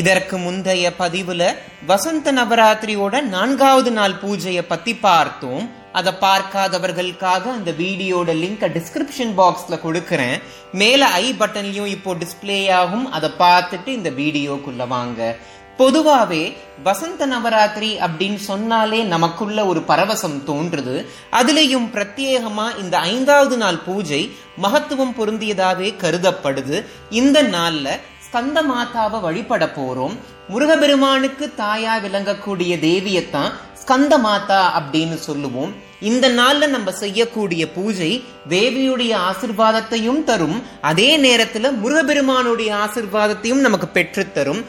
இதற்கு முந்தைய பதிவுல வசந்த நவராத்திரியோட நான்காவது நாள் பூஜையை பத்தி பார்த்தோம். அதை பார்க்காதவர்களுக்காக அந்த வீடியோட லிங்க் டிஸ்கிரிப்ஷன் பாக்ஸ்ல கொடுக்கறேன். மேல ஐ பட்டன்லையும் இப்போ டிஸ்பிளே ஆகும். அதை பார்த்துட்டு இந்த வீடியோக்குள்ள வாங்க. பொதுவாகவே வசந்த நவராத்திரி அப்படின்னு சொன்னாலே நமக்குள்ள ஒரு பரவசம் தோன்றுது. அதுலேயும் பிரத்யேகமா இந்த ஐந்தாவது நாள் பூஜை மகத்துவம் பொருந்தியதாகவே கருதப்படுது. இந்த நாள்ல ஸ்கந்த மாதாவை வழிபட போறோம். முருகபெருமானுக்கு தாயா விளங்கக்கூடிய தேவியத்தான் ஸ்கந்த மாதா அப்படின்னு சொல்லுவோம். இந்த நாள்ல நம்ம செய்யக்கூடிய பூஜை தேவியுடைய ஆசிர்வாதத்தையும் தரும். அதே நேரத்துல முருகபெருமானுடைய ஆசிர்வாதத்தையும் நமக்கு பெற்றுத்தரும்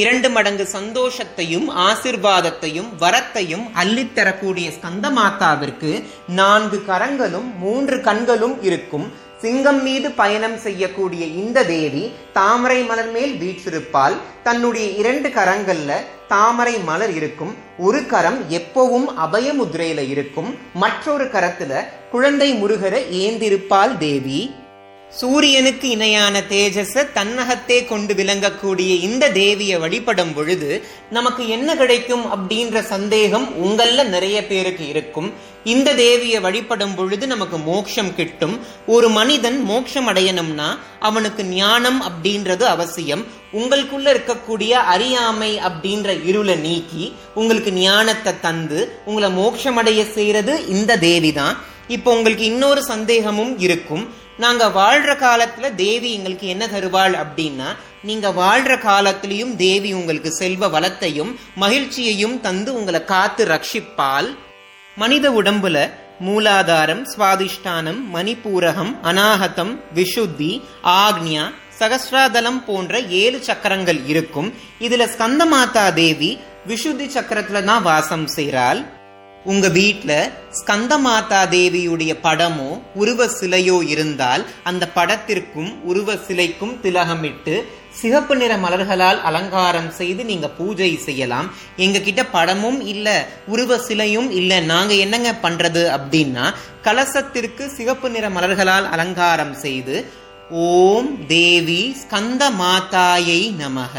இரண்டு மடங்கு சந்தோஷத்தையும் ஆசிர்வாதத்தையும் வரத்தையும் அள்ளித்தரக்கூடிய ஸ்கந்த மாதாவிற்கு நான்கு கரங்களும் மூன்று கண்களும் இருக்கும். சிங்கம் மீது பயணம் செய்யக்கூடிய இந்த தேவி தாமரை மலர் மேல் வீற்றிருப்பால் தன்னுடைய இரண்டு கரங்கள்ல தாமரை மலர் இருக்கும். ஒரு கரம் எப்பவும் அபயமுத்ரையில இருக்கும். மற்றொரு கரத்துல குழந்தை முருகரை ஏந்திருப்பால் தேவி. சூரியனுக்கு இணையான தேஜஸ தன்னகத்தே கொண்டு விளங்கக்கூடிய இந்த தேவியை வழிபடும் பொழுது நமக்கு என்ன கிடைக்கும் அப்படின்ற சந்தேகம் உங்கள நிறைய பேருக்கு இருக்கும். இந்த தேவியை வழிபடும் பொழுது நமக்கு மோட்சம் கிட்டும். ஒரு மனிதன் மோட்சம் அடையணும்னா அவனுக்கு ஞானம் அப்படின்றது அவசியம். உங்களுக்குள்ள இருக்கக்கூடிய அறியாமை அப்படின்ற இருளை நீக்கி உங்களுக்கு ஞானத்தை தந்து உங்களை மோட்சம் அடைய செய்யறது இந்த தேவி தான் இப்போ உங்களுக்கு இன்னொரு சந்தேகமும் இருக்கும். நாங்க வாழ்ற காலத்துல தேவி எங்களுக்கு என்ன தருவாள் அப்படின்னா நீங்க வாழ்ற காலத்திலையும் தேவி உங்களுக்கு செல்வ வளத்தையும் மகிழ்ச்சியையும் தந்து உங்களை காத்து ரட்சிப்பால் மனித உடம்புல மூலாதாரம் சுவாதிஷ்டானம் மணிபூரகம் அனாகதம் விஷுத்தி ஆக்ஞா சகஸ்ராதலம் போன்ற ஏழு சக்கரங்கள் இருக்கும். இதுல ஸ்கந்த மாதா தேவி விஷுத்தி சக்கரத்துல தான் வாசம் செய்கிறாள் உங்க வீட்டில் ஸ்கந்த மாதா தேவியுடைய படமோ உருவ சிலையோ இருந்தால் அந்த படத்திற்கும் உருவ சிலைக்கும் திலகமிட்டு சிகப்பு நிற மலர்களால் அலங்காரம் செய்து நீங்க பூஜை செய்யலாம். எங்க கிட்ட படமும் இல்ல உருவ சிலையும் இல்ல. நாங்க என்னங்க பண்றது அப்படின்னா கலசத்திற்கு சிகப்பு நிற மலர்களால் அலங்காரம் செய்து ஓம் தேவி ஸ்கந்த மாதாயை நமக.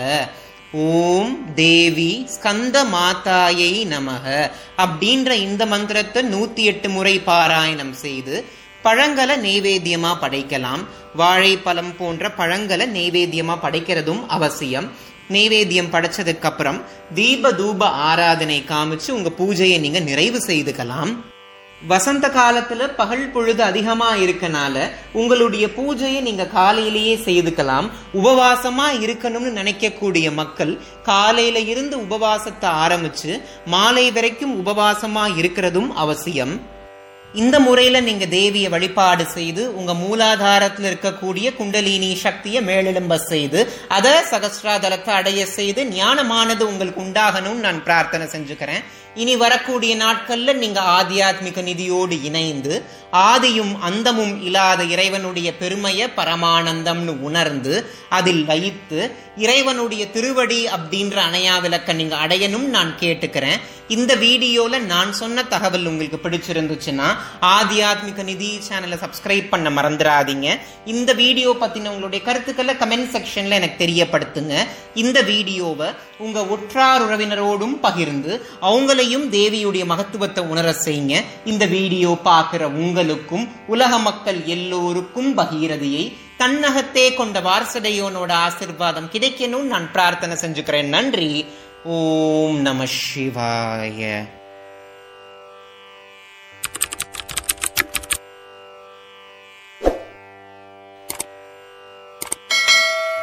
ஓம் தேவி ஸ்கந்த மாதாயை நமக அப்படின்ற இந்த மந்திரத்தை நூத்தி எட்டு முறை பாராயணம் செய்து பழங்களை நெய்வேத்தியமா படைக்கலாம். வாழைப்பழம் போன்ற பழங்களை நெய்வேத்தியமா படைக்கிறதும் அவசியம். நெய்வேத்தியம் படைச்சதுக்கு அப்புறம் தீப தூப ஆராதனை காமிச்சு உங்க பூஜையை நீங்க நிறைவு செய்துக்கலாம். வசந்த காலத்துல பகல் பொழுது அதிகமா இருக்கனால உங்களுடைய பூஜையை நீங்க காலையிலேயே செய்துக்கலாம். உபவாசமா இருக்கணும்னு நினைக்கக்கூடிய மக்கள் காலையில இருந்து உபவாசத்தை ஆரம்பிச்சு மாலை வரைக்கும் உபவாசமா இருக்கிறதும் அவசியம். இந்த முறையில நீங்க தேவியை வழிபாடு செய்து உங்க மூலாதாரத்தில் இருக்கக்கூடிய குண்டலினி சக்தியை மேலெழும்ப செய்து அதை சகஸ்ராதலத்தை அடைய செய்து ஞானமானது உங்களுக்கு உண்டாகணும்னு நான் பிரார்த்தனை செஞ்சுக்கிறேன். இனி வரக்கூடிய நாட்கள்ல நீங்க ஆத்தியாத்மிக நிதியோடு இணைந்து ஆதியும் அந்தமும் இல்லாத இறைவனுடைய பெருமையை பரமானந்தம்னு உணர்ந்து அதில் வைத்து இறைவனுடைய திருவடி அப்படின்ற அணையா விளக்க நீங்க அடையணும் நான் கேட்டுக்கிறேன். இந்த வீடியோல நான் சொன்ன தகவல் உங்களுக்கு பிடிச்சிருந்துச்சுன்னா ஆத்தியாத்மிக நிதி சேனலை சப்ஸ்கிரைப் பண்ண மறந்துடாதீங்க இந்த வீடியோ பத்தின உங்களுடைய கருத்துக்களை கமெண்ட் செக்ஷன்ல எனக்கு தெரியப்படுத்துங்க. இந்த வீடியோவை உங்க உற்றார் உறவினரோடும் பகிர்ந்து அவங்களையும் தேவியுடைய மகத்துவத்தை உணர செய்யுங்க. இந்த வீடியோ பார்க்குற உங்களுக்கும் உலக மக்கள் எல்லோருக்கும் பகீரதியை தன்னகத்தே கொண்ட வாரசடையோனோட ஆசிர்வாதம் கிடைக்கணும்னு நான் பிரார்த்தனை செஞ்சுக்கிறேன். நன்றி. ஓம் நம சிவாய.